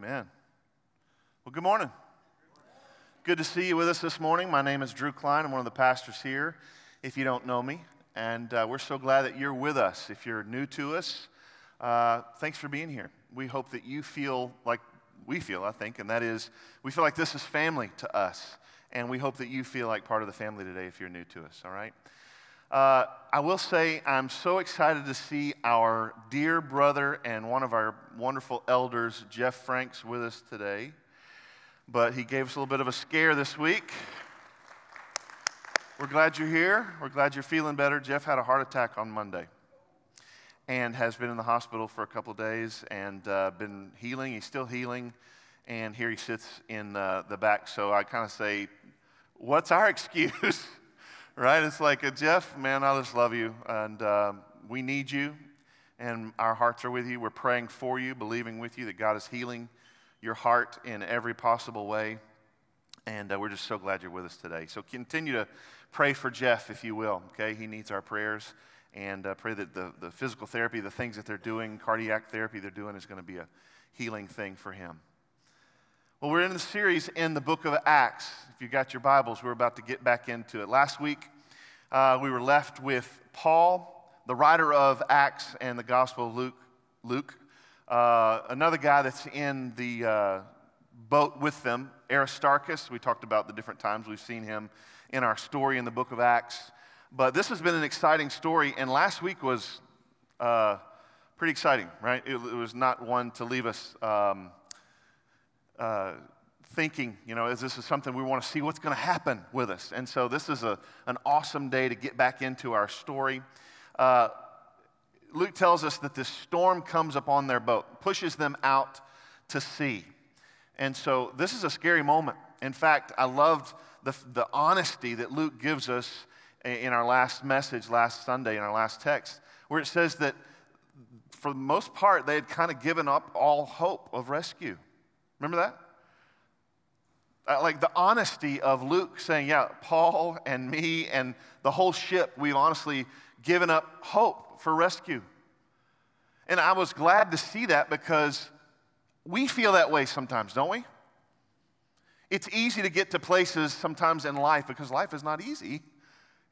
Amen. Well, good morning. Good to see you with us this morning. My name is Drew Klein. I'm one of the pastors here, if you don't know me. And uh, we're so glad that you're with us. If you're new to us, uh, thanks for being here. We hope that you feel like we feel, I think, and that is we feel like this is family to us. And we hope that you feel like part of the family today if you're new to us, all right? Uh, I will say I'm so excited to see our dear brother and one of our wonderful elders, Jeff Franks, with us today. But he gave us a little bit of a scare this week. We're glad you're here. We're glad you're feeling better. Jeff had a heart attack on Monday and has been in the hospital for a couple of days and uh, been healing. He's still healing. And here he sits in uh, the back. So I kind of say, What's our excuse? Right? It's like, uh, Jeff, man, I just love you, and uh, we need you, and our hearts are with you. We're praying for you, believing with you that God is healing your heart in every possible way, and uh, we're just so glad you're with us today. So continue to pray for Jeff, if you will, okay? He needs our prayers, and uh, pray that the, the physical therapy, the things that they're doing, cardiac therapy they're doing, is going to be a healing thing for him. Well, we're in the series in the book of Acts. If you got your Bibles, we're about to get back into it. Last week, uh, we were left with Paul, the writer of Acts and the Gospel of Luke, Luke uh, another guy that's in the uh, boat with them, Aristarchus. We talked about the different times we've seen him in our story in the book of Acts. But this has been an exciting story, and last week was uh, pretty exciting, right? It, it, was not one to leave us. Um, uh, thinking, you know, is this is something we want to see what's going to happen with us. And so this is a, an awesome day to get back into our story. Uh, Luke tells us that this storm comes upon their boat, pushes them out to sea. And so this is a scary moment. In fact, I loved the, the honesty that Luke gives us in our last message last Sunday, in our last text, where it says that for the most part, they had kind of given up all hope of rescue. Remember that? Uh, like the honesty of Luke saying, Yeah, Paul and me and the whole ship, we've honestly given up hope for rescue. And I was glad to see that because we feel that way sometimes, don't we? It's easy to get to places sometimes in life because life is not easy.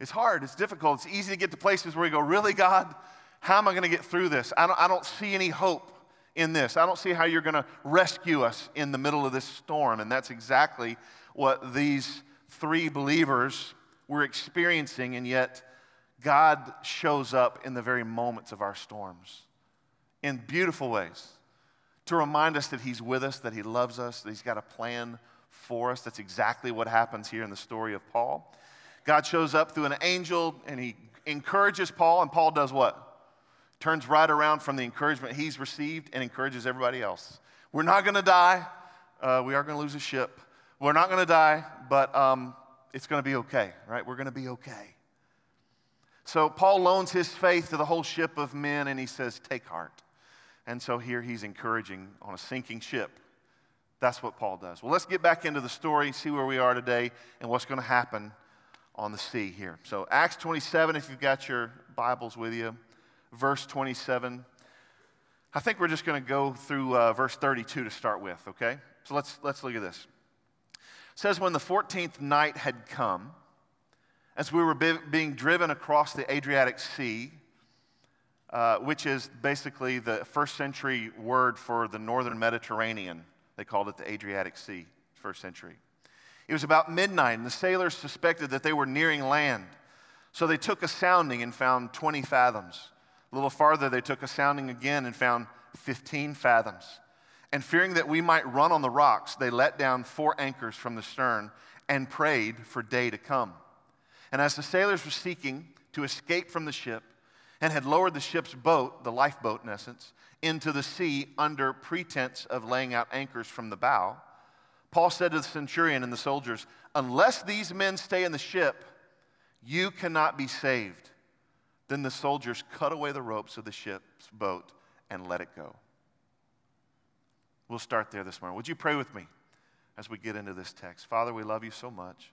It's hard, it's difficult. It's easy to get to places where you go, Really, God? How am I going to get through this? I don't, I don't see any hope in this. I don't see how you're going to rescue us in the middle of this storm. And that's exactly what these three believers were experiencing, and yet God shows up in the very moments of our storms in beautiful ways to remind us that He's with us, that He loves us, that He's got a plan for us. That's exactly what happens here in the story of Paul. God shows up through an angel and He encourages Paul, and Paul does what? Turns right around from the encouragement he's received and encourages everybody else. We're not going to die. Uh, we are going to lose a ship. We're not going to die, but um, it's going to be okay, right? We're going to be okay. So Paul loans his faith to the whole ship of men and he says, Take heart. And so here he's encouraging on a sinking ship. That's what Paul does. Well, let's get back into the story, see where we are today, and what's going to happen on the sea here. So, Acts 27, if you've got your Bibles with you verse 27. I think we're just going to go through uh, verse 32 to start with, okay? So let's, let's look at this. It says, When the 14th night had come, as we were be- being driven across the Adriatic Sea, uh, which is basically the first century word for the northern Mediterranean, they called it the Adriatic Sea, first century. It was about midnight, and the sailors suspected that they were nearing land. So they took a sounding and found 20 fathoms. A little farther, they took a sounding again and found 15 fathoms. And fearing that we might run on the rocks, they let down four anchors from the stern and prayed for day to come. And as the sailors were seeking to escape from the ship and had lowered the ship's boat, the lifeboat in essence, into the sea under pretense of laying out anchors from the bow, Paul said to the centurion and the soldiers, Unless these men stay in the ship, you cannot be saved. Then the soldiers cut away the ropes of the ship's boat and let it go. We'll start there this morning. Would you pray with me as we get into this text? Father, we love you so much.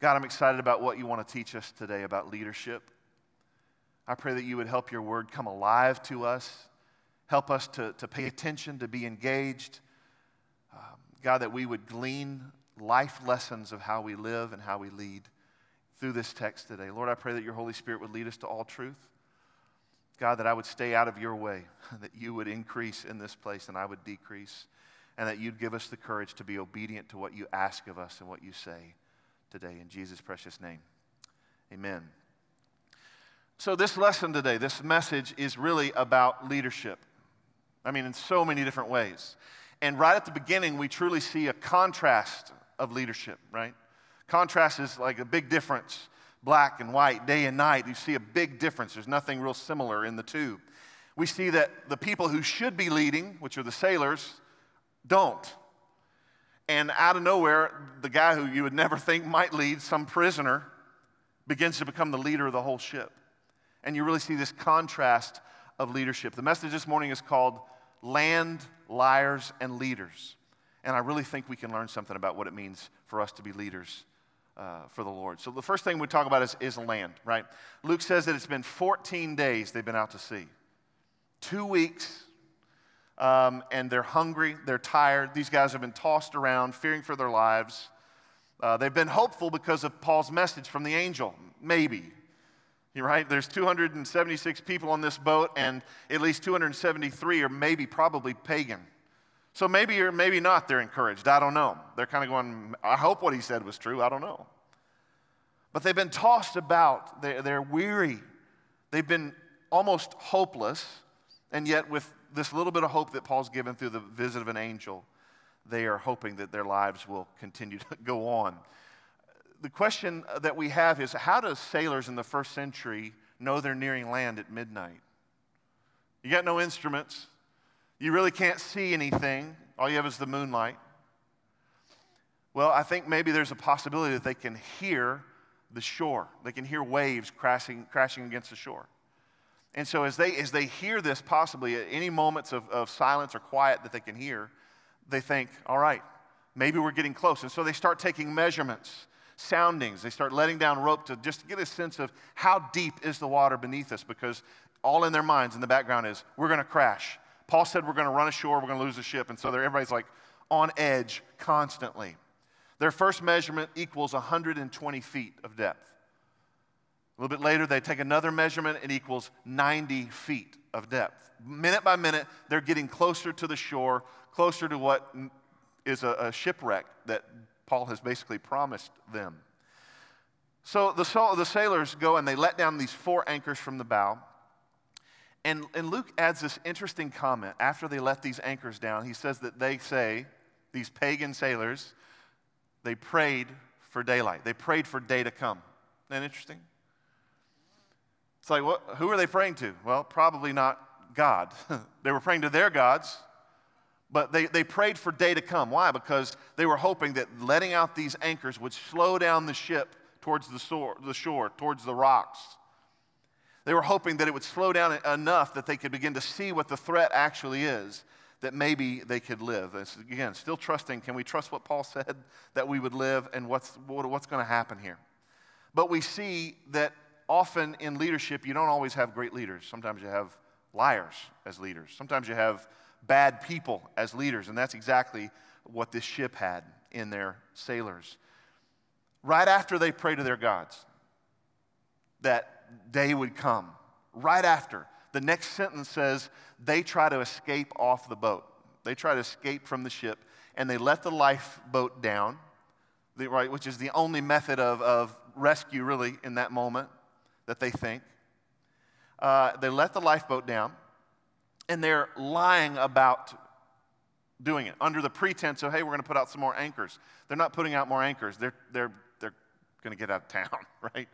God, I'm excited about what you want to teach us today about leadership. I pray that you would help your word come alive to us Help us to, to pay attention, to be engaged. Um, God, that we would glean life lessons of how we live and how we lead through this text today. Lord, I pray that your Holy Spirit would lead us to all truth. God, that I would stay out of your way, that you would increase in this place and I would decrease, and that you'd give us the courage to be obedient to what you ask of us and what you say today. In Jesus' precious name, amen. So, this lesson today, this message is really about leadership. I mean, in so many different ways. And right at the beginning, we truly see a contrast of leadership, right? Contrast is like a big difference black and white, day and night. You see a big difference. There's nothing real similar in the two. We see that the people who should be leading, which are the sailors, don't. And out of nowhere, the guy who you would never think might lead, some prisoner, begins to become the leader of the whole ship. And you really see this contrast of leadership. The message this morning is called Land, Liars, and Leaders. And I really think we can learn something about what it means for us to be leaders uh, for the Lord. So the first thing we talk about is, is land, right? Luke says that it's been 14 days they've been out to sea. Two weeks, um, and they're hungry, they're tired. These guys have been tossed around, fearing for their lives. Uh, they've been hopeful because of Paul's message from the angel, maybe. You're right? There's 276 people on this boat, and at least 273 are maybe probably pagan. So maybe or maybe not they're encouraged. I don't know. They're kind of going, I hope what he said was true. I don't know. But they've been tossed about. They're, they're weary. They've been almost hopeless. And yet, with this little bit of hope that Paul's given through the visit of an angel, they are hoping that their lives will continue to go on. The question that we have is how do sailors in the first century know they're nearing land at midnight? You got no instruments. You really can't see anything. All you have is the moonlight. Well, I think maybe there's a possibility that they can hear the shore. They can hear waves crashing, crashing against the shore. And so as they, as they hear this, possibly at any moments of, of silence or quiet that they can hear, they think, all right, maybe we're getting close. And so they start taking measurements, soundings. They start letting down rope to just get a sense of how deep is the water beneath us because all in their minds in the background is, we're going to crash. Paul said we're going to run ashore, we're going to lose the ship. And so everybody's like on edge constantly. Their first measurement equals 120 feet of depth. A little bit later, they take another measurement, it equals 90 feet of depth. Minute by minute, they're getting closer to the shore, closer to what is a, a shipwreck that Paul has basically promised them. So the, the sailors go and they let down these four anchors from the bow. And, and Luke adds this interesting comment after they let these anchors down. He says that they say, these pagan sailors, they prayed for daylight. They prayed for day to come. Isn't that interesting? It's like, what, who are they praying to? Well, probably not God. they were praying to their gods, but they, they prayed for day to come. Why? Because they were hoping that letting out these anchors would slow down the ship towards the shore, the shore towards the rocks. They were hoping that it would slow down enough that they could begin to see what the threat actually is, that maybe they could live. And again, still trusting. Can we trust what Paul said that we would live and what's, what's going to happen here? But we see that often in leadership, you don't always have great leaders. Sometimes you have liars as leaders, sometimes you have bad people as leaders. And that's exactly what this ship had in their sailors. Right after they pray to their gods, that day would come. Right after, the next sentence says, they try to escape off the boat. They try to escape from the ship, and they let the lifeboat down, right, which is the only method of, of rescue, really, in that moment that they think. Uh, they let the lifeboat down, and they're lying about doing it under the pretense of, hey, we're going to put out some more anchors. They're not putting out more anchors, they're, they're, they're going to get out of town, right?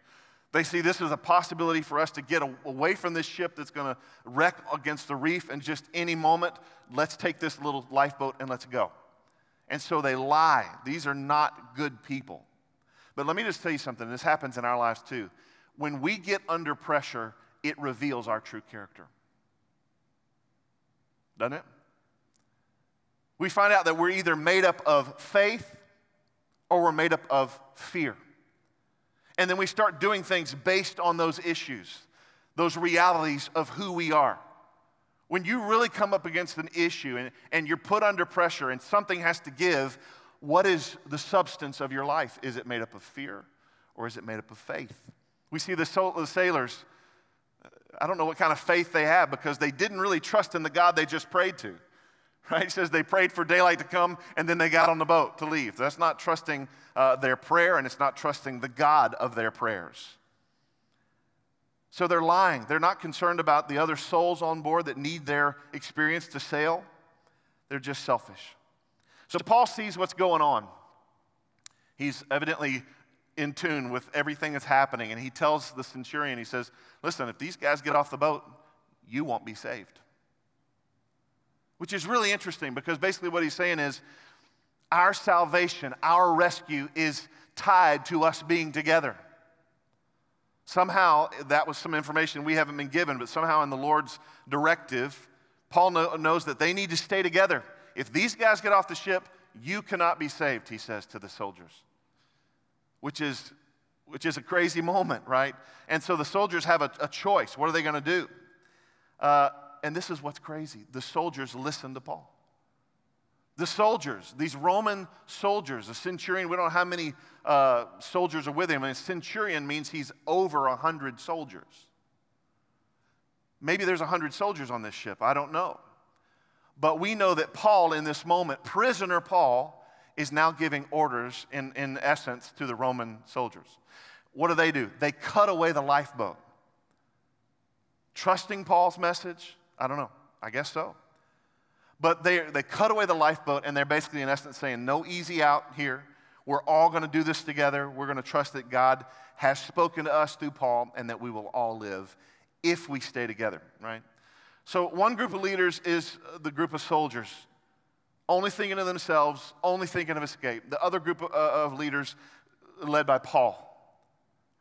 They see this as a possibility for us to get away from this ship that's going to wreck against the reef and just any moment, let's take this little lifeboat and let's go. And so they lie. These are not good people. But let me just tell you something. This happens in our lives too. When we get under pressure, it reveals our true character. Doesn't it? We find out that we're either made up of faith or we're made up of fear. And then we start doing things based on those issues, those realities of who we are. When you really come up against an issue and, and you're put under pressure and something has to give, what is the substance of your life? Is it made up of fear or is it made up of faith? We see the, the sailors, I don't know what kind of faith they have because they didn't really trust in the God they just prayed to. Right? He says they prayed for daylight to come and then they got on the boat to leave. That's not trusting uh, their prayer and it's not trusting the God of their prayers. So they're lying. They're not concerned about the other souls on board that need their experience to sail. They're just selfish. So Paul sees what's going on. He's evidently in tune with everything that's happening. And he tells the centurion, he says, Listen, if these guys get off the boat, you won't be saved. Which is really interesting because basically what he's saying is our salvation, our rescue is tied to us being together. Somehow, that was some information we haven't been given, but somehow in the Lord's directive, Paul knows that they need to stay together. If these guys get off the ship, you cannot be saved, he says to the soldiers, which is, which is a crazy moment, right? And so the soldiers have a, a choice. What are they going to do? Uh, and this is what's crazy the soldiers listen to Paul. The soldiers, these Roman soldiers, a centurion, we don't know how many uh, soldiers are with him. And a centurion means he's over a 100 soldiers. Maybe there's a 100 soldiers on this ship. I don't know. But we know that Paul, in this moment, prisoner Paul, is now giving orders, in, in essence, to the Roman soldiers. What do they do? They cut away the lifeboat. Trusting Paul's message? I don't know. I guess so. But they, they cut away the lifeboat, and they're basically, in essence, saying, No easy out here. We're all going to do this together. We're going to trust that God has spoken to us through Paul and that we will all live if we stay together, right? So, one group of leaders is the group of soldiers, only thinking of themselves, only thinking of escape. The other group of, uh, of leaders, led by Paul,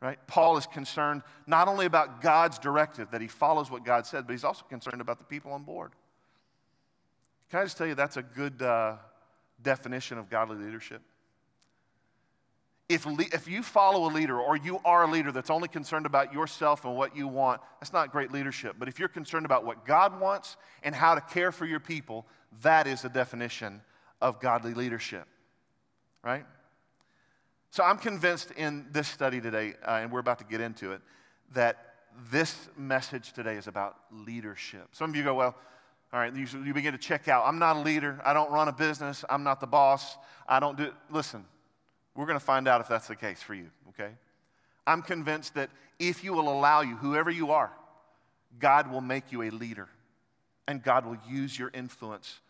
right? Paul is concerned not only about God's directive, that he follows what God said, but he's also concerned about the people on board. Can I just tell you that's a good uh, definition of godly leadership? if, le- if you follow a leader or you are a leader that's only concerned about yourself and what you want, that's not great leadership. But if you're concerned about what God wants and how to care for your people, that is the definition of godly leadership, right? So I'm convinced in this study today, uh, and we're about to get into it, that this message today is about leadership. Some of you go, well, all right, you, you begin to check out. I'm not a leader. I don't run a business. I'm not the boss. I don't do. Listen, we're going to find out if that's the case for you, okay? I'm convinced that if you will allow you, whoever you are, God will make you a leader and God will use your influence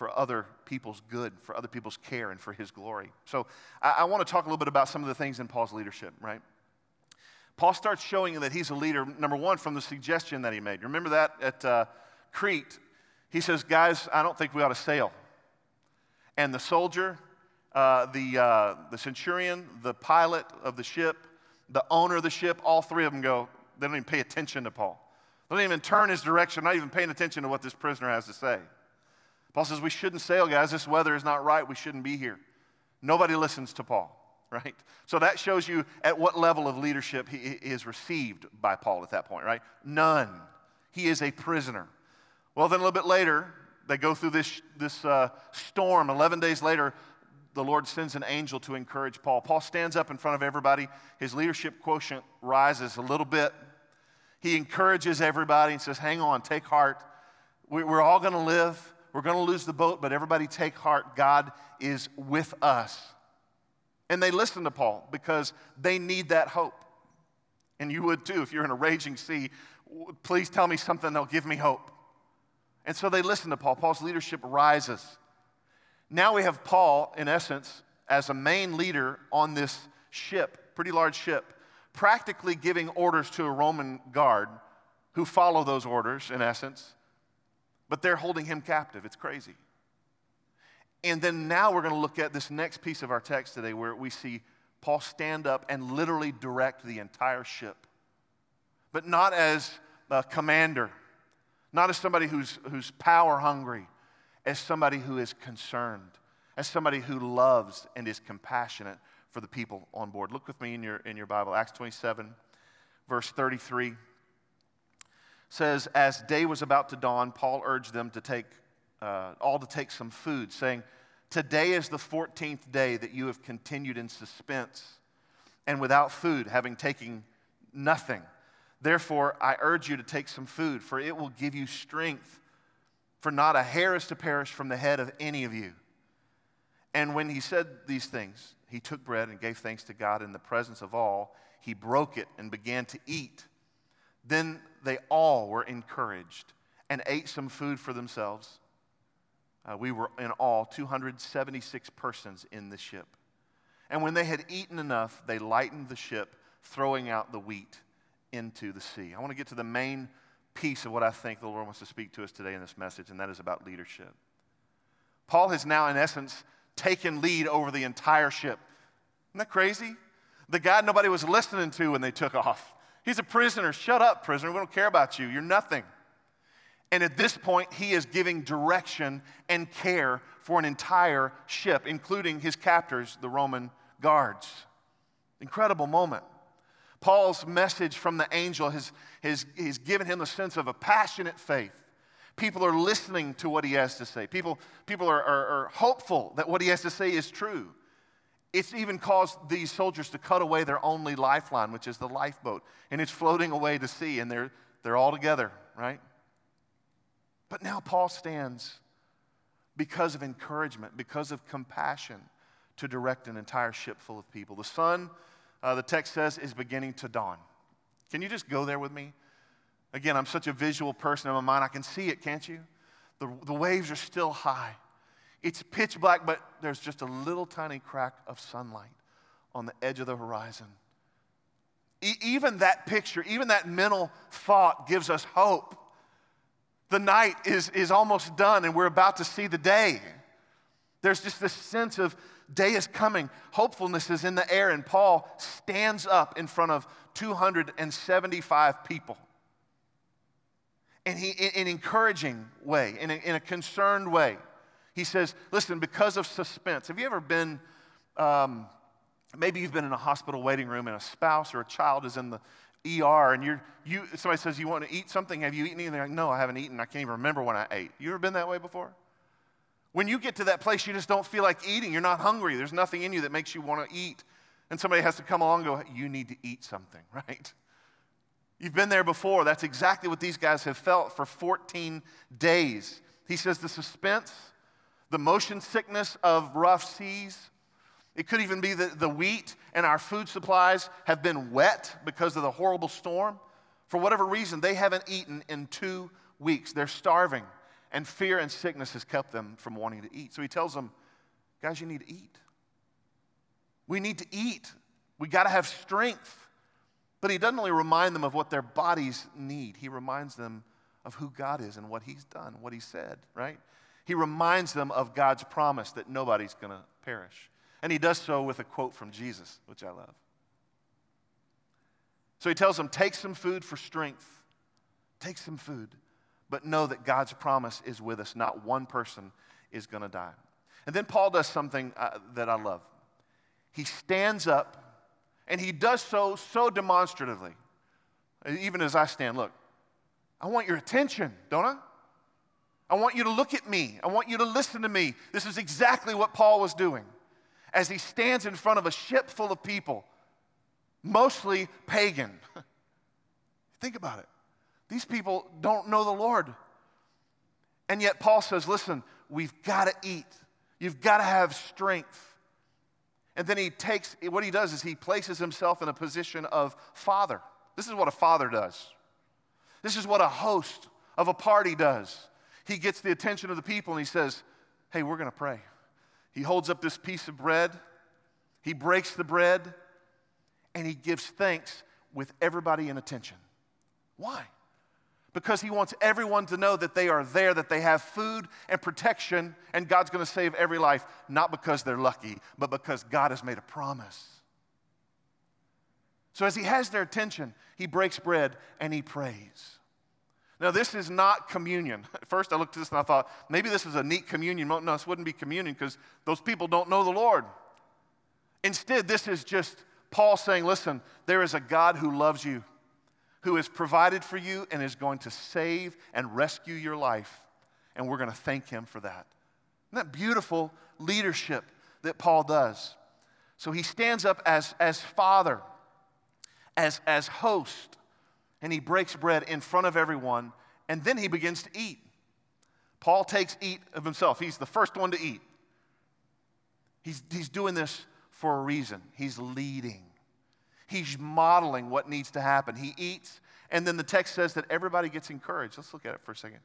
for other people's good, for other people's care, and for His glory. So I, I want to talk a little bit about some of the things in Paul's leadership, right? Paul starts showing that he's a leader, number one, from the suggestion that he made. Remember that at uh, Crete? He says, Guys, I don't think we ought to sail. And the soldier, uh, the, uh, the centurion, the pilot of the ship, the owner of the ship, all three of them go, they don't even pay attention to Paul. They don't even turn his direction, not even paying attention to what this prisoner has to say. Paul says, We shouldn't sail, guys. This weather is not right. We shouldn't be here. Nobody listens to Paul, right? So that shows you at what level of leadership he is received by Paul at that point, right? None. He is a prisoner. Well, then a little bit later, they go through this, this uh, storm. 11 days later, the Lord sends an angel to encourage Paul. Paul stands up in front of everybody. His leadership quotient rises a little bit. He encourages everybody and says, Hang on, take heart. We're all going to live. We're going to lose the boat, but everybody take heart. God is with us. And they listen to Paul because they need that hope. And you would too if you're in a raging sea. Please tell me something that'll give me hope. And so they listen to Paul. Paul's leadership rises. Now we have Paul, in essence, as a main leader on this ship, pretty large ship, practically giving orders to a Roman guard who follow those orders, in essence, but they're holding him captive. It's crazy. And then now we're going to look at this next piece of our text today where we see Paul stand up and literally direct the entire ship, but not as a commander, not as somebody who's, who's power hungry as somebody who is concerned, as somebody who loves and is compassionate for the people on board. Look with me in your, in your Bible, Acts 27, verse 33. Says, As day was about to dawn, Paul urged them to take, uh, all to take some food, saying, Today is the 14th day that you have continued in suspense and without food, having taken nothing. Therefore, I urge you to take some food, for it will give you strength. For not a hair is to perish from the head of any of you. And when he said these things, he took bread and gave thanks to God in the presence of all. He broke it and began to eat. Then they all were encouraged and ate some food for themselves uh, we were in all 276 persons in the ship. And when they had eaten enough, they lightened the ship, throwing out the wheat into the sea. I want to get to the main piece of what I think the Lord wants to speak to us today in this message, and that is about leadership. Paul has now, in essence, taken lead over the entire ship. Isn't that crazy? The guy nobody was listening to when they took off. He's a prisoner. Shut up, prisoner. We don't care about you. You're nothing. And at this point, he is giving direction and care for an entire ship, including his captors, the Roman guards. Incredible moment. Paul's message from the angel has, has, has given him a sense of a passionate faith. People are listening to what he has to say. People, people are, are, are hopeful that what he has to say is true. It's even caused these soldiers to cut away their only lifeline, which is the lifeboat. And it's floating away to sea, and they're, they're all together, right? But now Paul stands because of encouragement, because of compassion to direct an entire ship full of people. The sun, uh, the text says, is beginning to dawn. Can you just go there with me? Again, I'm such a visual person in my mind. I can see it, can't you? The, the waves are still high. It's pitch black, but there's just a little tiny crack of sunlight on the edge of the horizon. E- even that picture, even that mental thought gives us hope the night is, is almost done and we're about to see the day. There's just this sense of day is coming, hopefulness is in the air, and Paul stands up in front of 275 people. And he, in an encouraging way, in a, in a concerned way, he says, Listen, because of suspense, have you ever been, um, maybe you've been in a hospital waiting room and a spouse or a child is in the, ER and you're, you, somebody says, You want to eat something? Have you eaten anything? Like, no, I haven't eaten. I can't even remember when I ate. You ever been that way before? When you get to that place, you just don't feel like eating. You're not hungry. There's nothing in you that makes you want to eat. And somebody has to come along and go, You need to eat something, right? You've been there before. That's exactly what these guys have felt for 14 days. He says the suspense, the motion sickness of rough seas, it could even be that the wheat and our food supplies have been wet because of the horrible storm. For whatever reason, they haven't eaten in two weeks. They're starving, and fear and sickness has kept them from wanting to eat. So he tells them, guys, you need to eat. We need to eat. We got to have strength. But he doesn't only remind them of what their bodies need, he reminds them of who God is and what he's done, what he said, right? He reminds them of God's promise that nobody's going to perish. And he does so with a quote from Jesus, which I love. So he tells them, Take some food for strength. Take some food. But know that God's promise is with us. Not one person is going to die. And then Paul does something uh, that I love. He stands up and he does so so demonstratively. Even as I stand, look, I want your attention, don't I? I want you to look at me. I want you to listen to me. This is exactly what Paul was doing as he stands in front of a ship full of people, mostly pagan. Think about it. These people don't know the Lord. And yet, Paul says, listen, we've got to eat, you've got to have strength. And then he takes, what he does is he places himself in a position of father. This is what a father does. This is what a host of a party does. He gets the attention of the people and he says, Hey, we're going to pray. He holds up this piece of bread, he breaks the bread, and he gives thanks with everybody in attention. Why? Because he wants everyone to know that they are there, that they have food and protection, and God's going to save every life, not because they're lucky, but because God has made a promise. So, as he has their attention, he breaks bread and he prays. Now, this is not communion. At first, I looked at this and I thought, maybe this is a neat communion. No, this wouldn't be communion because those people don't know the Lord. Instead, this is just Paul saying, listen, there is a God who loves you, who has provided for you and is going to save and rescue your life. And we're going to thank him for that. Isn't that beautiful leadership that Paul does? So he stands up as, as father, as, as host, and he breaks bread in front of everyone, and then he begins to eat. Paul takes eat of himself. He's the first one to eat. He's, he's doing this for a reason. He's leading. He's modeling what needs to happen. He eats, and then the text says that everybody gets encouraged. Let's look at it for a second.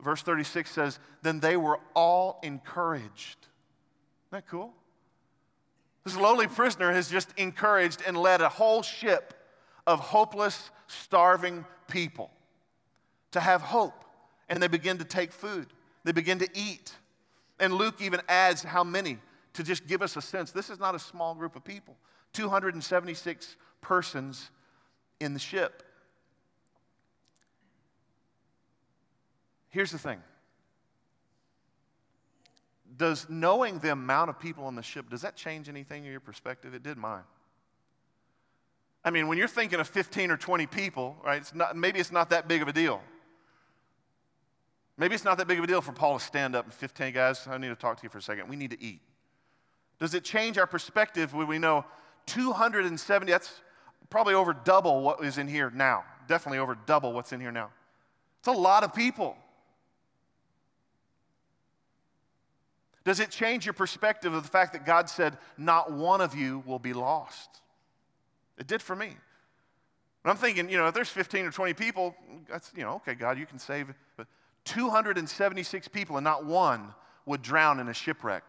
Verse 36 says, Then they were all encouraged. Isn't that cool? This lowly prisoner has just encouraged and led a whole ship of hopeless, starving people to have hope. And they begin to take food, they begin to eat. And Luke even adds how many to just give us a sense. This is not a small group of people. 276 persons in the ship. Here's the thing. Does knowing the amount of people on the ship, does that change anything in your perspective? It did mine. I mean, when you're thinking of 15 or 20 people, right, it's not, maybe it's not that big of a deal. Maybe it's not that big of a deal for Paul to stand up and 15 guys, I need to talk to you for a second. We need to eat. Does it change our perspective when we know 270, that's probably over double what is in here now. Definitely over double what's in here now. It's a lot of people. Does it change your perspective of the fact that God said, not one of you will be lost? It did for me. And I'm thinking, you know, if there's 15 or 20 people, that's, you know, okay, God, you can save. But 276 people and not one would drown in a shipwreck.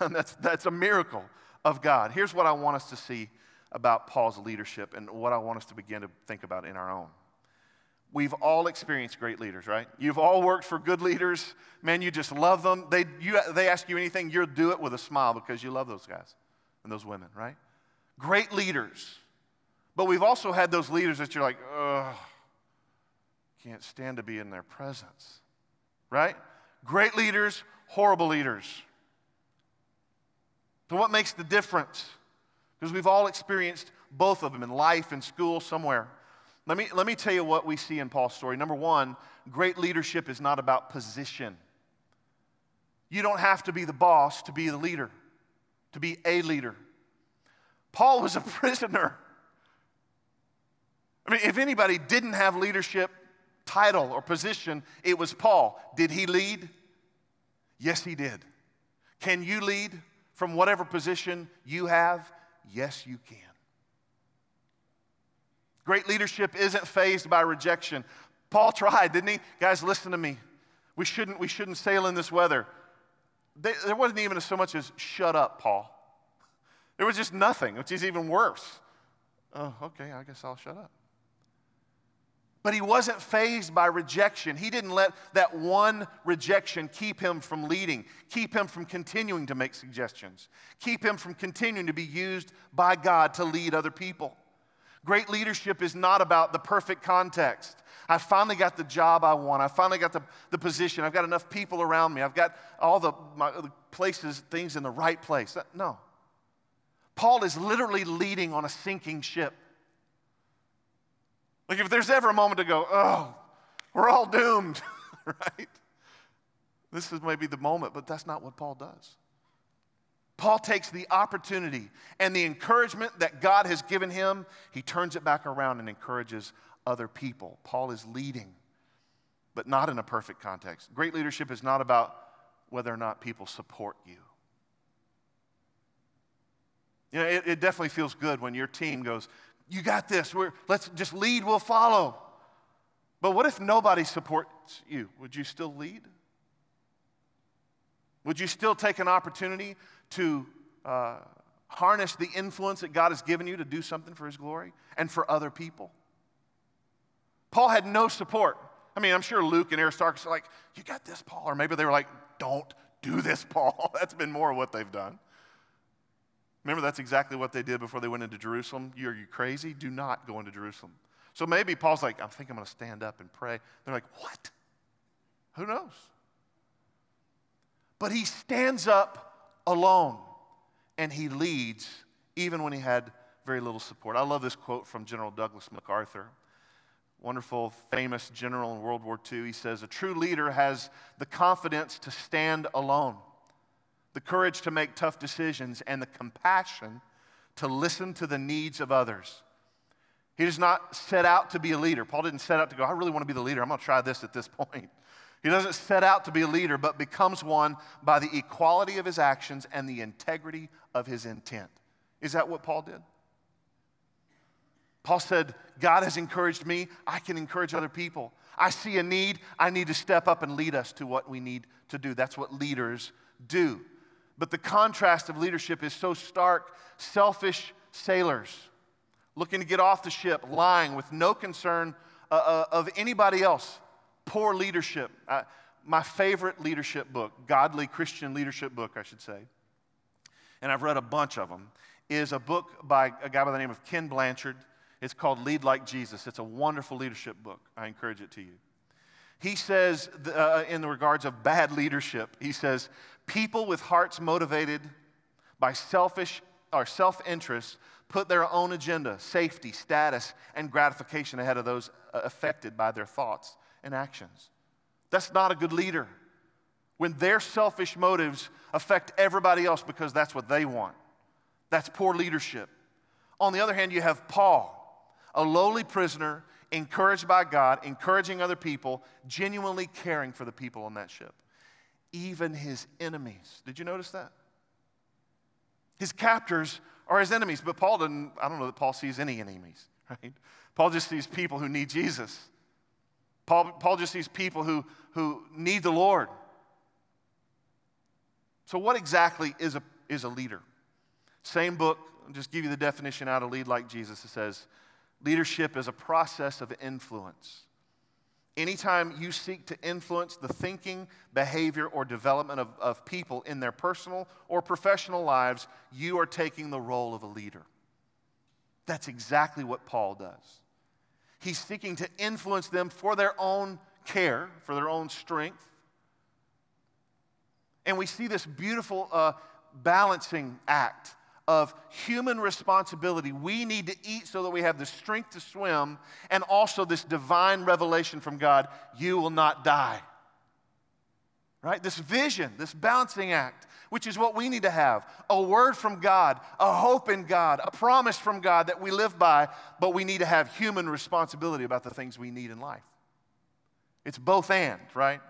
that's, that's a miracle of God. Here's what I want us to see about Paul's leadership and what I want us to begin to think about in our own. We've all experienced great leaders, right? You've all worked for good leaders. Man, you just love them. They, you, they ask you anything, you'll do it with a smile because you love those guys and those women, right? Great leaders. But we've also had those leaders that you're like, ugh, can't stand to be in their presence, right? Great leaders, horrible leaders. So, what makes the difference? Because we've all experienced both of them in life, in school, somewhere. Let me, let me tell you what we see in Paul's story. Number one, great leadership is not about position. You don't have to be the boss to be the leader, to be a leader. Paul was a prisoner. I mean, if anybody didn't have leadership title or position, it was Paul. Did he lead? Yes, he did. Can you lead? from whatever position you have? Yes, you can. Great leadership isn't fazed by rejection. Paul tried, didn't he? Guys, listen to me. We shouldn't, we shouldn't sail in this weather. There wasn't even so much as shut up, Paul. There was just nothing, which is even worse. Oh, okay, I guess I'll shut up. But he wasn't fazed by rejection. He didn't let that one rejection keep him from leading, keep him from continuing to make suggestions, keep him from continuing to be used by God to lead other people. Great leadership is not about the perfect context. I finally got the job I want. I finally got the, the position. I've got enough people around me. I've got all the, my, the places, things in the right place. No. Paul is literally leading on a sinking ship. Like if there's ever a moment to go, oh, we're all doomed, right? This is maybe the moment, but that's not what Paul does. Paul takes the opportunity and the encouragement that God has given him, he turns it back around and encourages other people. Paul is leading, but not in a perfect context. Great leadership is not about whether or not people support you. You know, it, it definitely feels good when your team goes, you got this. We're, let's just lead, we'll follow. But what if nobody supports you? Would you still lead? Would you still take an opportunity to uh, harness the influence that God has given you to do something for His glory and for other people? Paul had no support. I mean, I'm sure Luke and Aristarchus are like, You got this, Paul. Or maybe they were like, Don't do this, Paul. That's been more of what they've done. Remember, that's exactly what they did before they went into Jerusalem. You, are you crazy? Do not go into Jerusalem. So maybe Paul's like, I think I'm going to stand up and pray. They're like, What? Who knows? But he stands up alone and he leads even when he had very little support. I love this quote from General Douglas MacArthur, wonderful, famous general in World War II. He says, A true leader has the confidence to stand alone, the courage to make tough decisions, and the compassion to listen to the needs of others. He does not set out to be a leader. Paul didn't set out to go, I really want to be the leader. I'm going to try this at this point. He doesn't set out to be a leader, but becomes one by the equality of his actions and the integrity of his intent. Is that what Paul did? Paul said, God has encouraged me. I can encourage other people. I see a need. I need to step up and lead us to what we need to do. That's what leaders do. But the contrast of leadership is so stark. Selfish sailors looking to get off the ship, lying with no concern uh, uh, of anybody else. Poor leadership. My favorite leadership book, godly Christian leadership book, I should say, and I've read a bunch of them, is a book by a guy by the name of Ken Blanchard. It's called Lead Like Jesus. It's a wonderful leadership book. I encourage it to you. He says, uh, in the regards of bad leadership, he says, people with hearts motivated by selfish or self interest put their own agenda, safety, status, and gratification ahead of those uh, affected by their thoughts and actions. That's not a good leader. When their selfish motives affect everybody else because that's what they want, that's poor leadership. On the other hand, you have Paul, a lowly prisoner, encouraged by God, encouraging other people, genuinely caring for the people on that ship, even his enemies. Did you notice that? His captors are his enemies. But Paul doesn't, I don't know that Paul sees any enemies, right? Paul just sees people who need Jesus. Paul, Paul just sees people who, who need the Lord. So, what exactly is a, is a leader? Same book, I'll just give you the definition how to lead like Jesus. It says, leadership is a process of influence. Anytime you seek to influence the thinking, behavior, or development of, of people in their personal or professional lives, you are taking the role of a leader. That's exactly what Paul does. He's seeking to influence them for their own care, for their own strength. And we see this beautiful uh, balancing act of human responsibility. We need to eat so that we have the strength to swim, and also this divine revelation from God you will not die. Right? This vision, this balancing act, which is what we need to have a word from God, a hope in God, a promise from God that we live by, but we need to have human responsibility about the things we need in life. It's both and, right?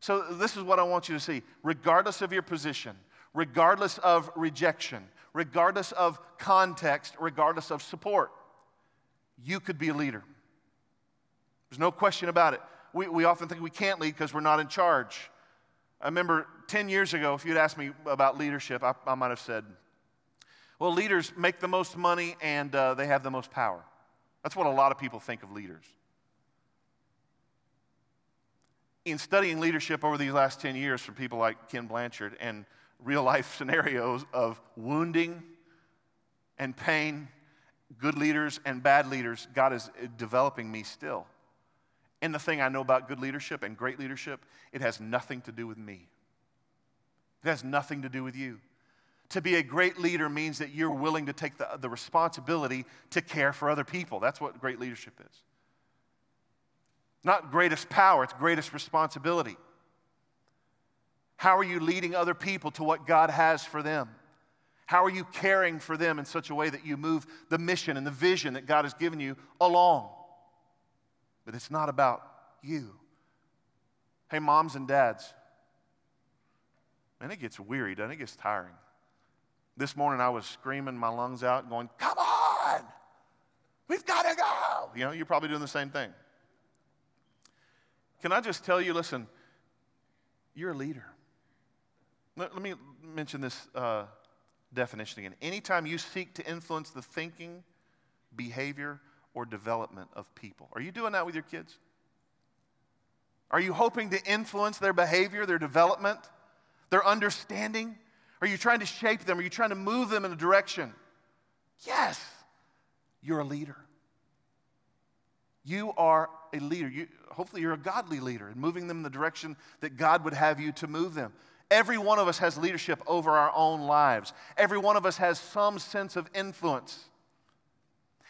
So, this is what I want you to see. Regardless of your position, regardless of rejection, regardless of context, regardless of support. You could be a leader. There's no question about it. We, we often think we can't lead because we're not in charge. I remember 10 years ago, if you'd asked me about leadership, I, I might have said, well, leaders make the most money and uh, they have the most power. That's what a lot of people think of leaders. In studying leadership over these last 10 years from people like Ken Blanchard and real life scenarios of wounding and pain, good leaders and bad leaders. God is developing me still. And the thing I know about good leadership and great leadership, it has nothing to do with me. It has nothing to do with you. To be a great leader means that you're willing to take the, the responsibility to care for other people. That's what great leadership is. Not greatest power, it's greatest responsibility. How are you leading other people to what God has for them? How are you caring for them in such a way that you move the mission and the vision that God has given you along? But it's not about you. Hey, moms and dads, man, it gets weary, doesn't it? It gets tiring. This morning I was screaming my lungs out, going, Come on! We've got to go! You know, you're probably doing the same thing. Can I just tell you, listen, you're a leader. Let, let me mention this uh, definition again. Anytime you seek to influence the thinking, behavior, or development of people. Are you doing that with your kids? Are you hoping to influence their behavior, their development, their understanding? Are you trying to shape them? Are you trying to move them in a direction? Yes, you're a leader. You are a leader. You, hopefully, you're a godly leader and moving them in the direction that God would have you to move them. Every one of us has leadership over our own lives. Every one of us has some sense of influence.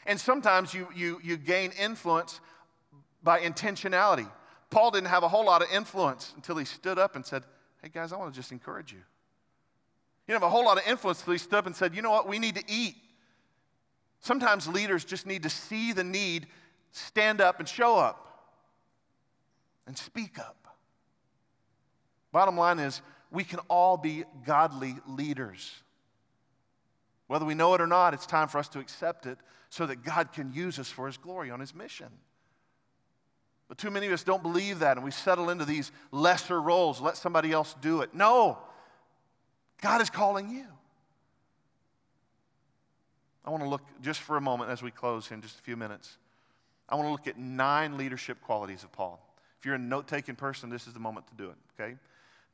And sometimes you, you, you gain influence by intentionality. Paul didn't have a whole lot of influence until he stood up and said, Hey guys, I want to just encourage you. You don't have a whole lot of influence until he stood up and said, You know what? We need to eat. Sometimes leaders just need to see the need, stand up and show up and speak up. Bottom line is, we can all be godly leaders. Whether we know it or not, it's time for us to accept it so that God can use us for His glory on His mission. But too many of us don't believe that and we settle into these lesser roles. Let somebody else do it. No, God is calling you. I want to look just for a moment as we close in just a few minutes. I want to look at nine leadership qualities of Paul. If you're a note taking person, this is the moment to do it, okay?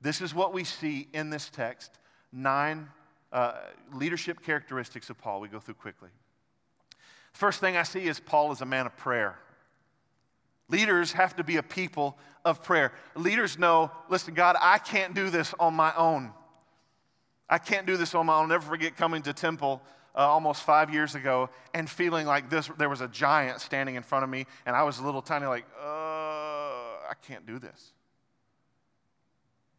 This is what we see in this text nine uh, leadership characteristics of Paul. We go through quickly. First thing I see is Paul is a man of prayer. Leaders have to be a people of prayer. Leaders know, listen, God, I can't do this on my own. I can't do this on my own. I'll never forget coming to temple uh, almost five years ago and feeling like this there was a giant standing in front of me, and I was a little tiny, like, uh, I can't do this.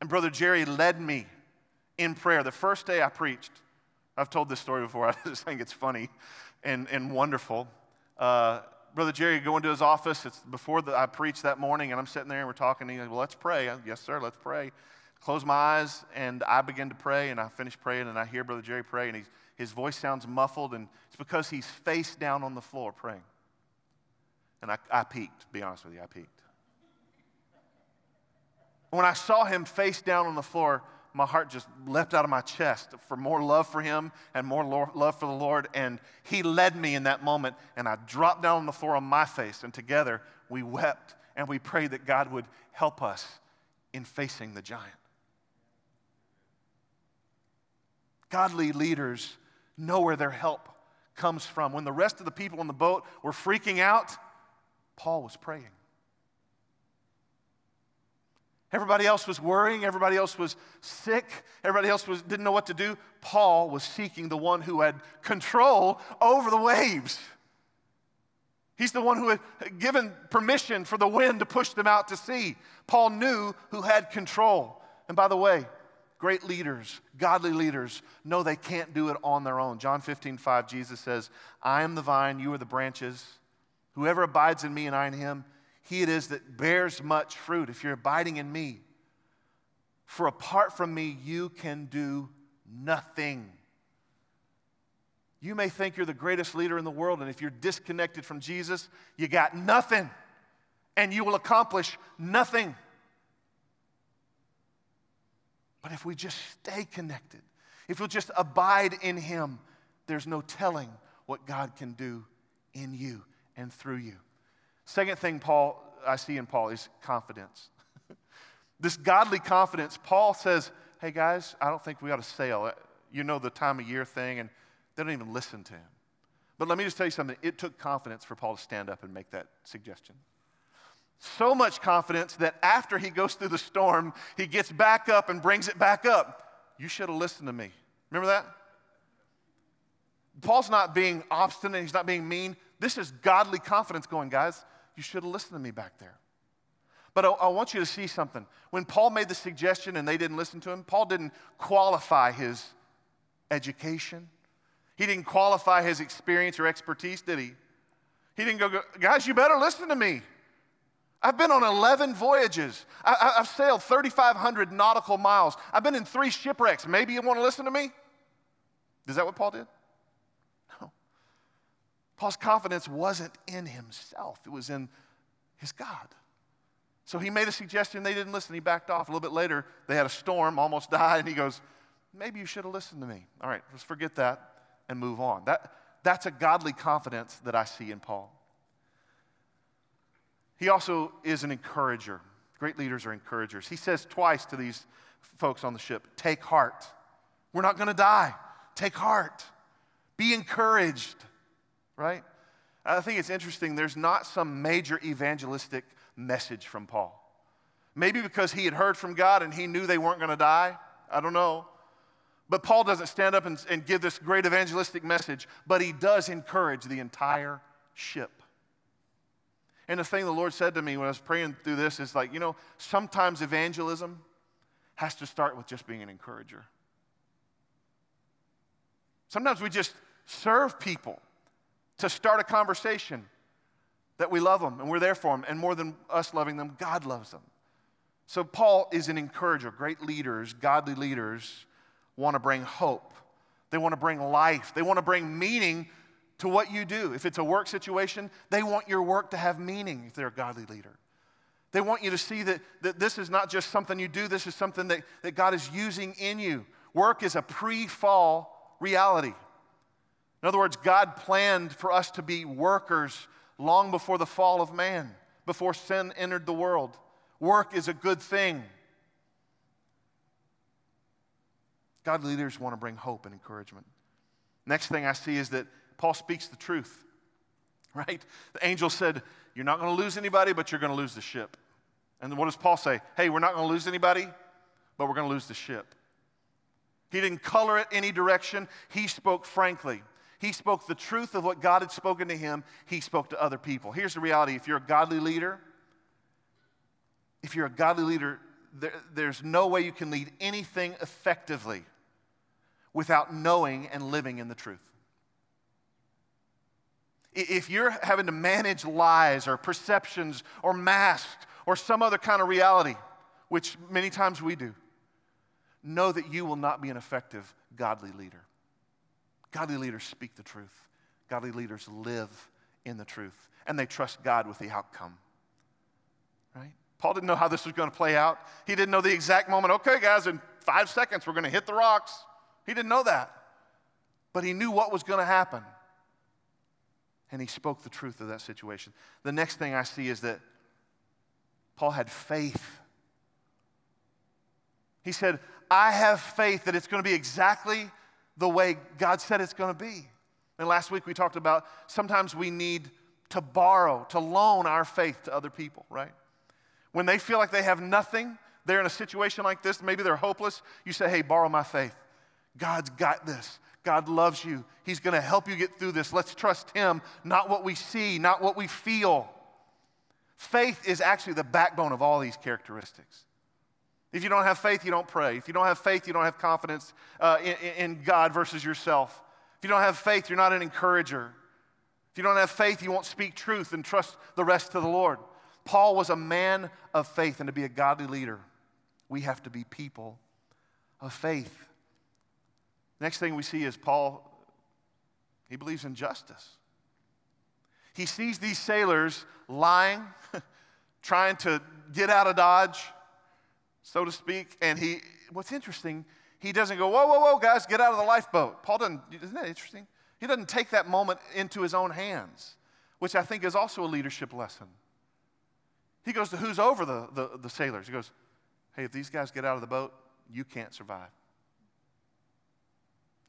And Brother Jerry led me in prayer. The first day I preached, I've told this story before, I just think it's funny and, and wonderful. Uh, Brother Jerry go into his office. It's before the, I preached that morning, and I'm sitting there and we're talking. And he's like, Well, let's pray. I, yes, sir, let's pray. Close my eyes, and I begin to pray, and I finish praying, and I hear Brother Jerry pray, and he's, his voice sounds muffled, and it's because he's face down on the floor praying. And I, I peeked, to be honest with you, I peeked. When I saw him face down on the floor, my heart just leapt out of my chest for more love for him and more love for the Lord. And he led me in that moment, and I dropped down on the floor on my face, and together we wept and we prayed that God would help us in facing the giant. Godly leaders know where their help comes from. When the rest of the people on the boat were freaking out, Paul was praying. Everybody else was worrying, everybody else was sick, everybody else was, didn't know what to do. Paul was seeking the one who had control over the waves. He's the one who had given permission for the wind to push them out to sea. Paul knew who had control. And by the way, great leaders, godly leaders, know they can't do it on their own. John 15, 5, Jesus says, I am the vine, you are the branches. Whoever abides in me and I in him, he it is that bears much fruit. If you're abiding in me, for apart from me, you can do nothing. You may think you're the greatest leader in the world, and if you're disconnected from Jesus, you got nothing, and you will accomplish nothing. But if we just stay connected, if we'll just abide in Him, there's no telling what God can do in you and through you. Second thing Paul I see in Paul is confidence. this godly confidence, Paul says, Hey guys, I don't think we ought to sail. You know the time of year thing, and they don't even listen to him. But let me just tell you something. It took confidence for Paul to stand up and make that suggestion. So much confidence that after he goes through the storm, he gets back up and brings it back up. You should have listened to me. Remember that? Paul's not being obstinate, he's not being mean. This is godly confidence going, guys. You should have listened to me back there. But I, I, want you to see something. When Paul made the suggestion and they didn't listen to him, Paul didn't qualify his education. He didn't qualify his experience or expertise, did he? He didn't go, guys, you better listen to me. I've been on 11 voyages. I, have sailed 3,500 nautical miles. I've been in three shipwrecks. Maybe you want to listen to me? Is that what Paul did? Paul's confidence wasn't in himself, it was in his God. So he made a suggestion, they didn't listen. He backed off. A little bit later, they had a storm, almost died, and he goes, Maybe you should have listened to me. All right, let's forget that and move on. That, that's a godly confidence that I see in Paul. He also is an encourager. Great leaders are encouragers. He says twice to these folks on the ship Take heart. We're not going to die. Take heart. Be encouraged right? I think it's interesting, there's not some major evangelistic message from Paul. Maybe because he had heard from God and he knew they weren't going to die. I don't know. But Paul doesn't stand up and, and give this great evangelistic message, but he does encourage the entire ship. And the thing the Lord said to me when I was praying through this is like, you know, sometimes evangelism has to start with just being an encourager. Sometimes we just serve people to start a conversation that we love them and we're there for them. And more than us loving them, God loves them. So Paul is an encourager. Great leaders, godly leaders, want to bring hope. They want to bring life. They want to bring meaning to what you do. If it's a work situation, they want your work to have meaning if they're a godly leader. They want you to see that, that this is not just something you do, this is something that, that God is using in you. Work is a pre fall reality. In other words, God planned for us to be workers long before the fall of man, before sin entered the world. Work is a good thing. God leaders want to bring hope and encouragement. Next thing I see is that Paul speaks the truth, right? The angel said, You're not going to lose anybody, but you're going to lose the ship. And what does Paul say? Hey, we're not going to lose anybody, but we're going to lose the ship. He didn't color it any direction, he spoke frankly. He spoke the truth of what God had spoken to him, he spoke to other people. Here's the reality if you're a godly leader, if you're a godly leader, there, there's no way you can lead anything effectively without knowing and living in the truth. If you're having to manage lies or perceptions or masks or some other kind of reality, which many times we do, know that you will not be an effective godly leader. Godly leaders speak the truth, godly leaders live in the truth, and they trust God with the outcome. Right? Paul didn't know how this was going to play out. He didn't know the exact moment, okay, guys, in five seconds we're going to hit the rocks. He didn't know that. But he knew what was going to happen. And he spoke the truth of that situation. The next thing I see is that Paul had faith. He said, I have faith that it's going to be exactly the way God said it's going to be. And last week we talked about sometimes we need to borrow, to loan our faith to other people, right? When they feel like they have nothing, they're in a situation like this, maybe they're hopeless, you say, hey, borrow my faith. God's got this. God loves you. He's going to help you get through this. Let's trust Him, not what we see, not what we feel. Faith is actually the backbone of all these characteristics. If you don't have faith, you don't pray. If you don't have faith, you don't have confidence uh, in, in God versus yourself. If you don't have faith, you're not an encourager. If you don't have faith, you won't speak truth and trust the rest to the Lord. Paul was a man of faith, and to be a godly leader, we have to be people of faith. Next thing we see is Paul, he believes in justice. He sees these sailors lying, trying to get out of Dodge so to speak. And he, what's interesting, he doesn't go, whoa, whoa, whoa, guys, get out of the lifeboat. Paul doesn't, isn't that interesting? He doesn't take that moment into his own hands, which I think is also a leadership lesson. He goes to who's over the, the, the sailors. He goes, hey, if these guys get out of the boat, you can't survive.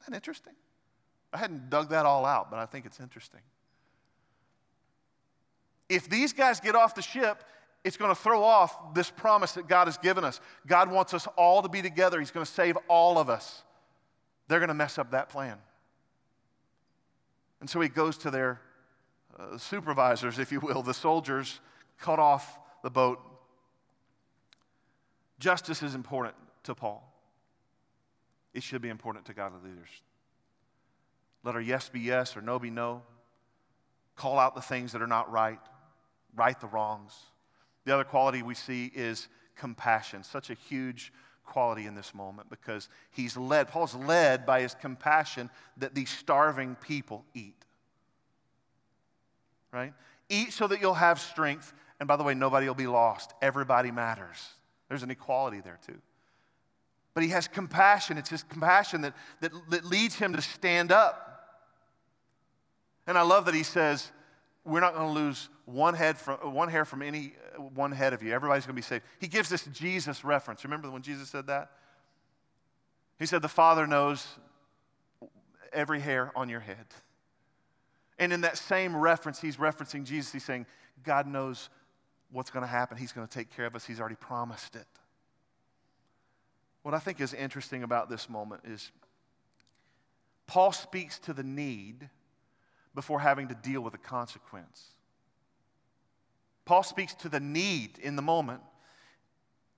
Isn't that interesting? I hadn't dug that all out, but I think it's interesting. If these guys get off the ship it's going to throw off this promise that God has given us. God wants us all to be together, He's going to save all of us. They're going to mess up that plan. And so he goes to their uh, supervisors, if you will, the soldiers, cut off the boat. Justice is important to Paul. It should be important to godly leaders. Let our yes be yes or no be no. Call out the things that are not right, right the wrongs. The other quality we see is compassion, such a huge quality in this moment because he's led, Paul's led by his compassion that these starving people eat. Right? Eat so that you'll have strength. And by the way, nobody will be lost. Everybody matters. There's an equality there too. But he has compassion. It's his compassion that, that, that leads him to stand up. And I love that he says, We're not going to lose one, head from, one hair from any one head of you. Everybody's going to be saved. He gives this Jesus reference. Remember when Jesus said that? He said, The Father knows every hair on your head. And in that same reference, he's referencing Jesus. He's saying, God knows what's going to happen. He's going to take care of us. He's already promised it. what I think is interesting about this moment is Paul speaks to the need before having to deal with the consequence. Paul speaks to the need in the moment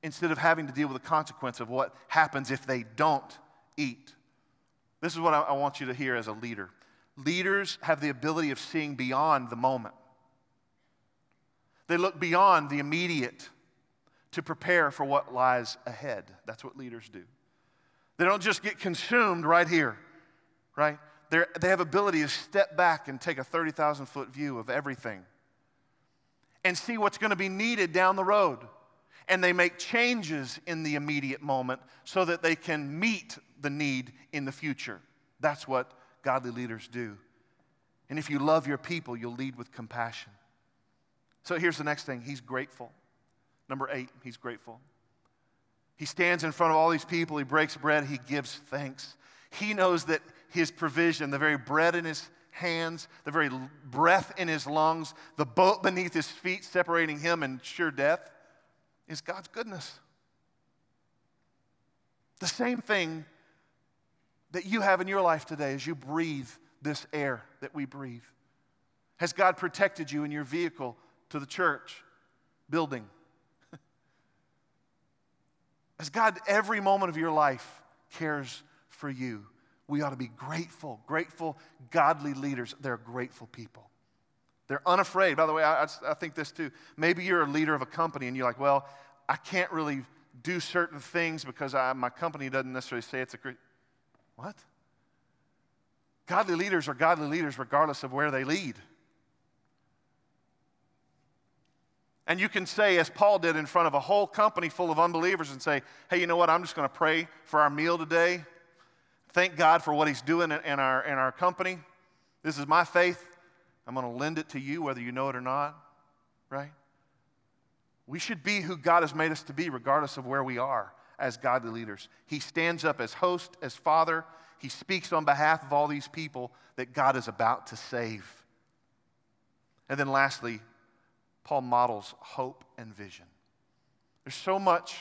instead of having to deal with the consequence of what happens if they don't eat. This is what I, want you to hear as a leader. Leaders have the ability of seeing beyond the moment. They look beyond the immediate to prepare for what lies ahead. That's what leaders do. They don't just get consumed right here, right? They're, they have ability to step back and take a 30,000 foot view of everything and see what's going to be needed down the road. And they make changes in the immediate moment so that they can meet the need in the future. That's what godly leaders do. And if you love your people, you'll lead with compassion. So here's the next thing He's grateful. Number eight, He's grateful. He stands in front of all these people, He breaks bread, He gives thanks. He knows that His provision, the very bread in His hands, the very breath in His lungs, the boat beneath His feet separating Him and sure death, is God's goodness. The same thing that you have in your life today as you breathe this air that we breathe. Has God protected you in your vehicle to the church building? As God, every moment of your life, cares for you, we ought to be grateful. Grateful, godly leaders, they're grateful people. They're unafraid. By the way, I, I think this too. Maybe you're a leader of a company and you're like, well, I can't really do certain things because I, my company doesn't necessarily say it's a great. What? Godly leaders are godly leaders regardless of where they lead. And you can say, as Paul did in front of a whole company full of unbelievers, and say, hey, you know what? I'm just going to pray for our meal today. Thank God for what He's doing in our, in our company. This is my faith. I'm going to lend it to you, whether you know it or not, right? We should be who God has made us to be, regardless of where we are as godly leaders. He stands up as host, as father. He speaks on behalf of all these people that God is about to save. And then lastly, Paul models hope and vision. There's so much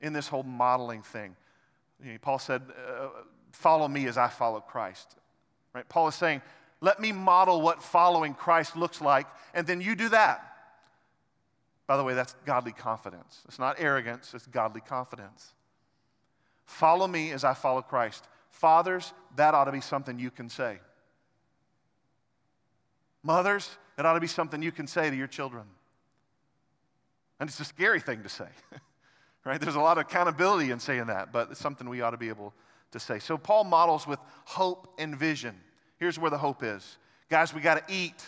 in this whole modeling thing. You know, Paul said, uh, Follow me as I follow Christ. Right? Paul is saying, Let me model what following Christ looks like, and then you do that. By the way, that's godly confidence. It's not arrogance, it's godly confidence. Follow me as I follow Christ. Fathers, that ought to be something you can say. Mothers, it ought to be something you can say to your children. And it's a scary thing to say, right? There's a lot of accountability in saying that, but it's something we ought to be able to say. So Paul models with hope and vision. Here's where the hope is. Guys, we got to eat.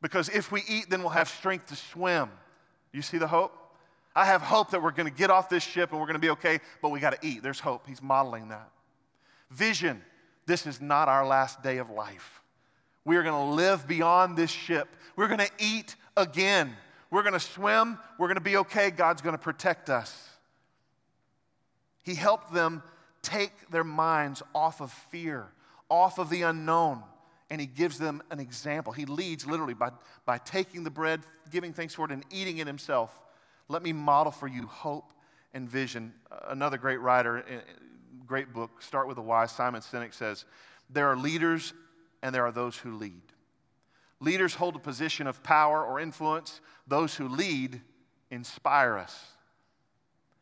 Because if we eat, then we'll have strength to swim. You see the hope? I have hope that we're going to get off this ship and we're going to be okay, but we got to eat. There's hope. He's modeling that. Vision this is not our last day of life. We are going to live beyond this ship. We're going to eat again. We're going to swim. We're going to be okay. God's going to protect us. He helped them take their minds off of fear, off of the unknown and he gives them an example. He leads literally by, by taking the bread, giving thanks for it, and eating it himself. Let me model for you hope and vision. Another great writer, eh, great book, Start with the Why, Simon Sinek says, There are leaders and there are those who lead. Leaders hold a position of power or influence, those who lead inspire us.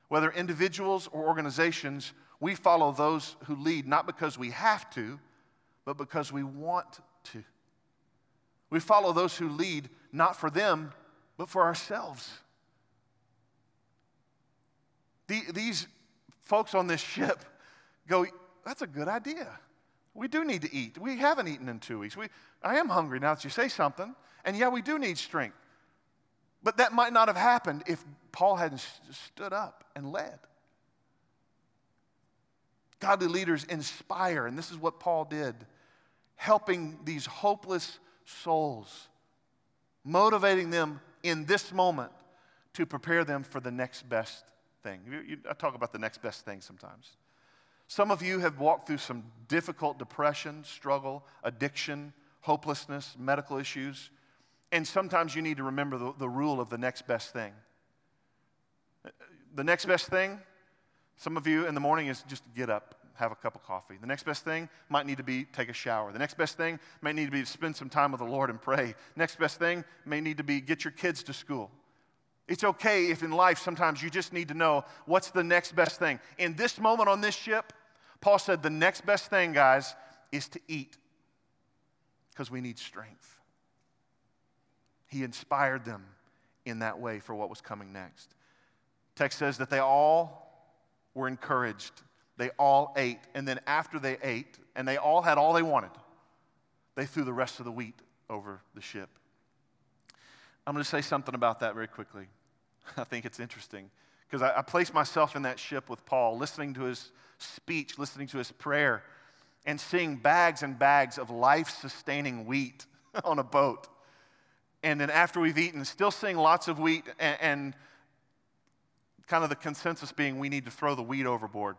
Whether individuals or organizations, we follow those who lead not because we have to, but because we want to. We follow those who lead not for them, but for ourselves. The, these folks on this ship go, That's a good idea. We do need to eat. We haven't eaten in two weeks. We, I am hungry now that you say something. And yeah, we do need strength. But that might not have happened if Paul hadn't stood up and led. Godly leaders inspire, and this is what Paul did helping these hopeless souls, motivating them in this moment to prepare them for the next best thing. You, you, I talk about the next best thing sometimes. Some of you have walked through some difficult depression, struggle, addiction, hopelessness, medical issues, and sometimes you need to remember the, the rule of the next best thing. The next best thing, Some of you in the morning is just get up, have a cup of coffee. The next best thing might need to be take a shower. The next best thing might need to be spend some time with the Lord and pray. Next best thing may need to be get your kids to school. It's okay if in life sometimes you just need to know what's the next best thing. In this moment on this ship, Paul said the next best thing, guys, is to eat because we need strength. He inspired them in that way for what was coming next. Text says that they all were encouraged. They all ate. And then after they ate, and they all had all they wanted, they threw the rest of the wheat over the ship. I'm going to say something about that very quickly. I think it's interesting because I, I place myself in that ship with Paul, listening to his speech, listening to his prayer, and seeing bags and bags of life sustaining wheat on a boat. And then after we've eaten, still seeing lots of wheat, and, and kind of the consensus being we need to throw the wheat overboard.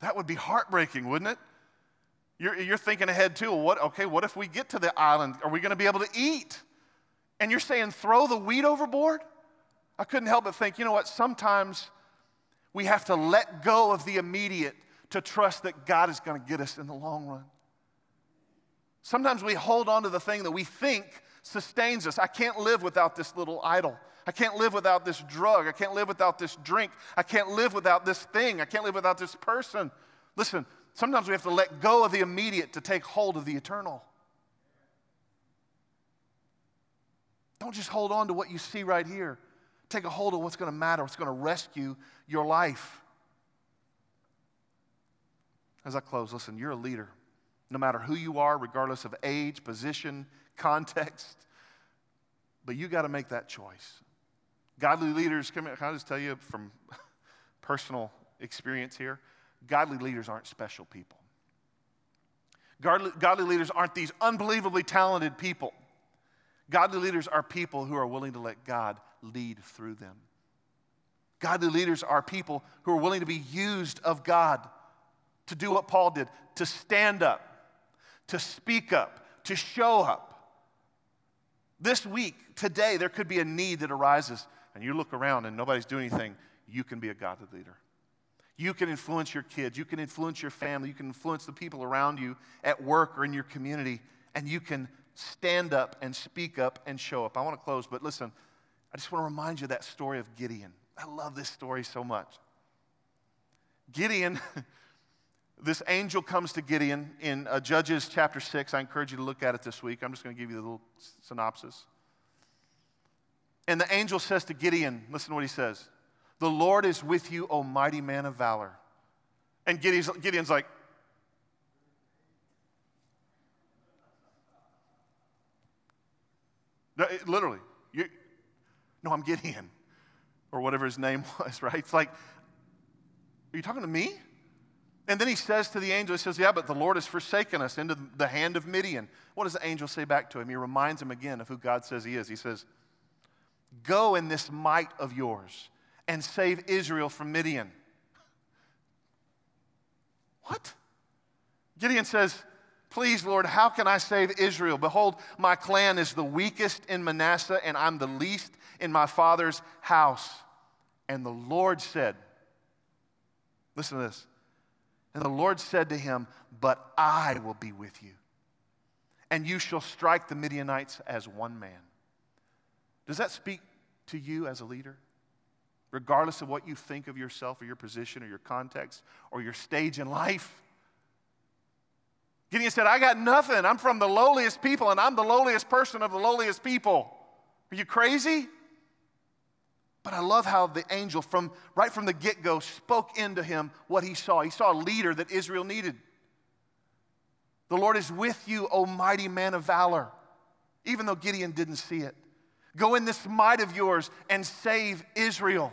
That would be heartbreaking, wouldn't it? You're, you're thinking ahead too. What, okay, what if we get to the island? Are we going to be able to eat? And you're saying throw the wheat overboard? I couldn't help but think, you know what? Sometimes we have to let go of the immediate to trust that God is going to get us in the long run. Sometimes we hold on to the thing that we think sustains us. I can't live without this little idol. I can't live without this drug. I can't live without this drink. I can't live without this thing. I can't live without this person. Listen, sometimes we have to let go of the immediate to take hold of the eternal. Don't just hold on to what you see right here. Take a hold of what's going to matter, what's going to rescue your life. As I close, listen, you're a leader. No matter who you are, regardless of age, position, context, but you got to make that choice. Godly leaders, can I just tell you from personal experience here? Godly leaders aren't special people. Godly, godly leaders aren't these unbelievably talented people. Godly leaders are people who are willing to let God lead through them. Godly leaders are people who are willing to be used of God to do what Paul did to stand up, to speak up, to show up. This week, today, there could be a need that arises, and you look around and nobody's doing anything. You can be a godly leader. You can influence your kids, you can influence your family, you can influence the people around you at work or in your community, and you can stand up and speak up and show up. I want to close, but listen, I just want to remind you that story of Gideon. I love this story so much. Gideon, this angel comes to Gideon in uh, Judges chapter 6. I encourage you to look at it this week. I'm just going to give you the little synopsis. And the angel says to Gideon, listen to what he says The Lord is with you, O mighty man of valor. And Gideon's, Gideon's like, Literally. You, no, I'm Gideon. Or whatever his name was, right? It's like, are you talking to me? And then he says to the angel, he says, Yeah, but the Lord has forsaken us into the hand of Midian. What does the angel say back to him? He reminds him again of who God says he is. He says, Go in this might of yours and save Israel from Midian. What? Gideon says, Please, Lord, how can I save Israel? Behold, my clan is the weakest in Manasseh, and I'm the least in my father's house. And the Lord said, Listen to this. And the Lord said to him, But I will be with you, and you shall strike the Midianites as one man. Does that speak to you as a leader? Regardless of what you think of yourself or your position or your context or your stage in life? Gideon said, I got nothing. I'm from the lowliest people, and I'm the lowliest person of the lowliest people. Are you crazy? But I love how the angel, from right from the get go, spoke into him what he saw. He saw a leader that Israel needed. The Lord is with you, O mighty man of valor, even though Gideon didn't see it. Go in this might of yours and save Israel.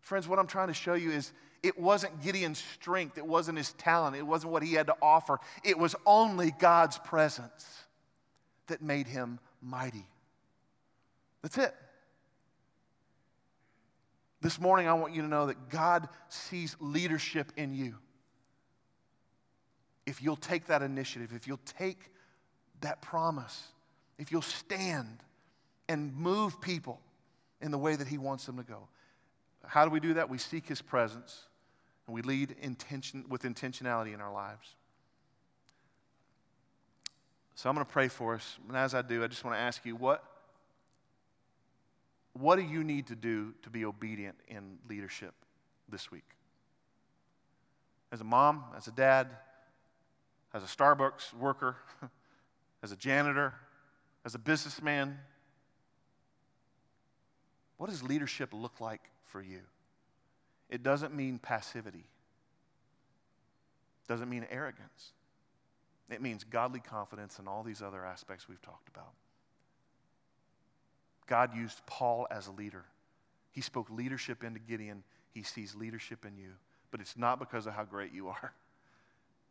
Friends, what I'm trying to show you is it wasn't Gideon's strength, it wasn't his talent, it wasn't what he had to offer. It was only God's presence that made him mighty. That's it. This morning, I want you to know that God sees leadership in you. If you'll take that initiative, if you'll take that promise, if you'll stand and move people in the way that He wants them to go. How do we do that? We seek His presence and we lead intention, with intentionality in our lives. So I'm going to pray for us. And as I do, I just want to ask you what, what do you need to do to be obedient in leadership this week? As a mom, as a dad, as a Starbucks worker, as a janitor, as a businessman, what does leadership look like for you? It doesn't mean passivity. It doesn't mean arrogance. It means godly confidence and all these other aspects we've talked about. God used Paul as a leader. He spoke leadership into Gideon. He sees leadership in you. But it's not because of how great you are,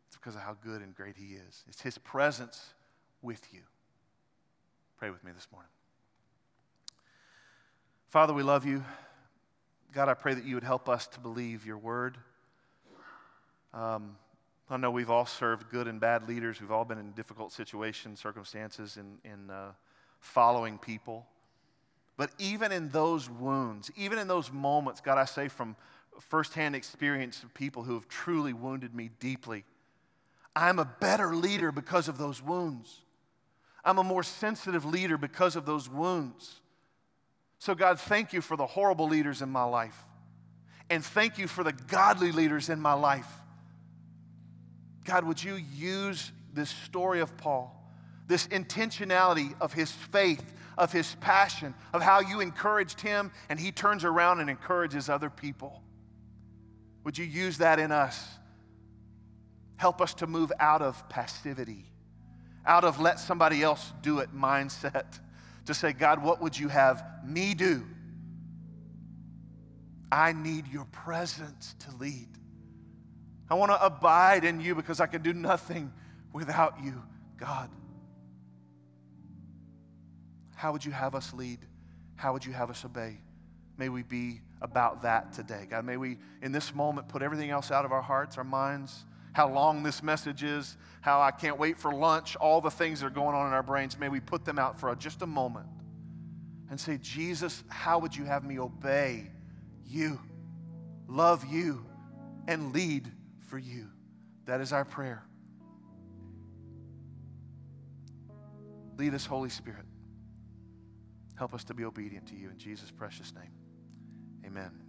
it's because of how good and great He is. It's His presence with you. Pray with me this morning. Father, we love you. God, I pray that you would help us to believe your word. Um, I know we've all served good and bad leaders. We've all been in difficult situations, circumstances, in, in uh, following people. But even in those wounds, even in those moments, God, I say from firsthand experience of people who have truly wounded me deeply, I'm a better leader because of those wounds. I'm a more sensitive leader because of those wounds. So, God, thank you for the horrible leaders in my life. And thank you for the godly leaders in my life. God, would you use this story of Paul, this intentionality of his faith, of his passion, of how you encouraged him and he turns around and encourages other people? Would you use that in us? Help us to move out of passivity, out of let somebody else do it mindset to say, God, what would you have me do? I need your presence to lead. I want to abide in you because I can do nothing without you, God. How would you have us lead? How would you have us obey? May we be about that today. God, may we, in this moment, put everything else out of our hearts, our minds, how long this message is, how I can't wait for lunch, all the things that are going on in our brains, may we put them out for just a moment and say, Jesus, how would you have me obey you, love you, and lead for you? That is our prayer. Lead us, Holy Spirit. Help us to be obedient to you in Jesus' precious name. Amen.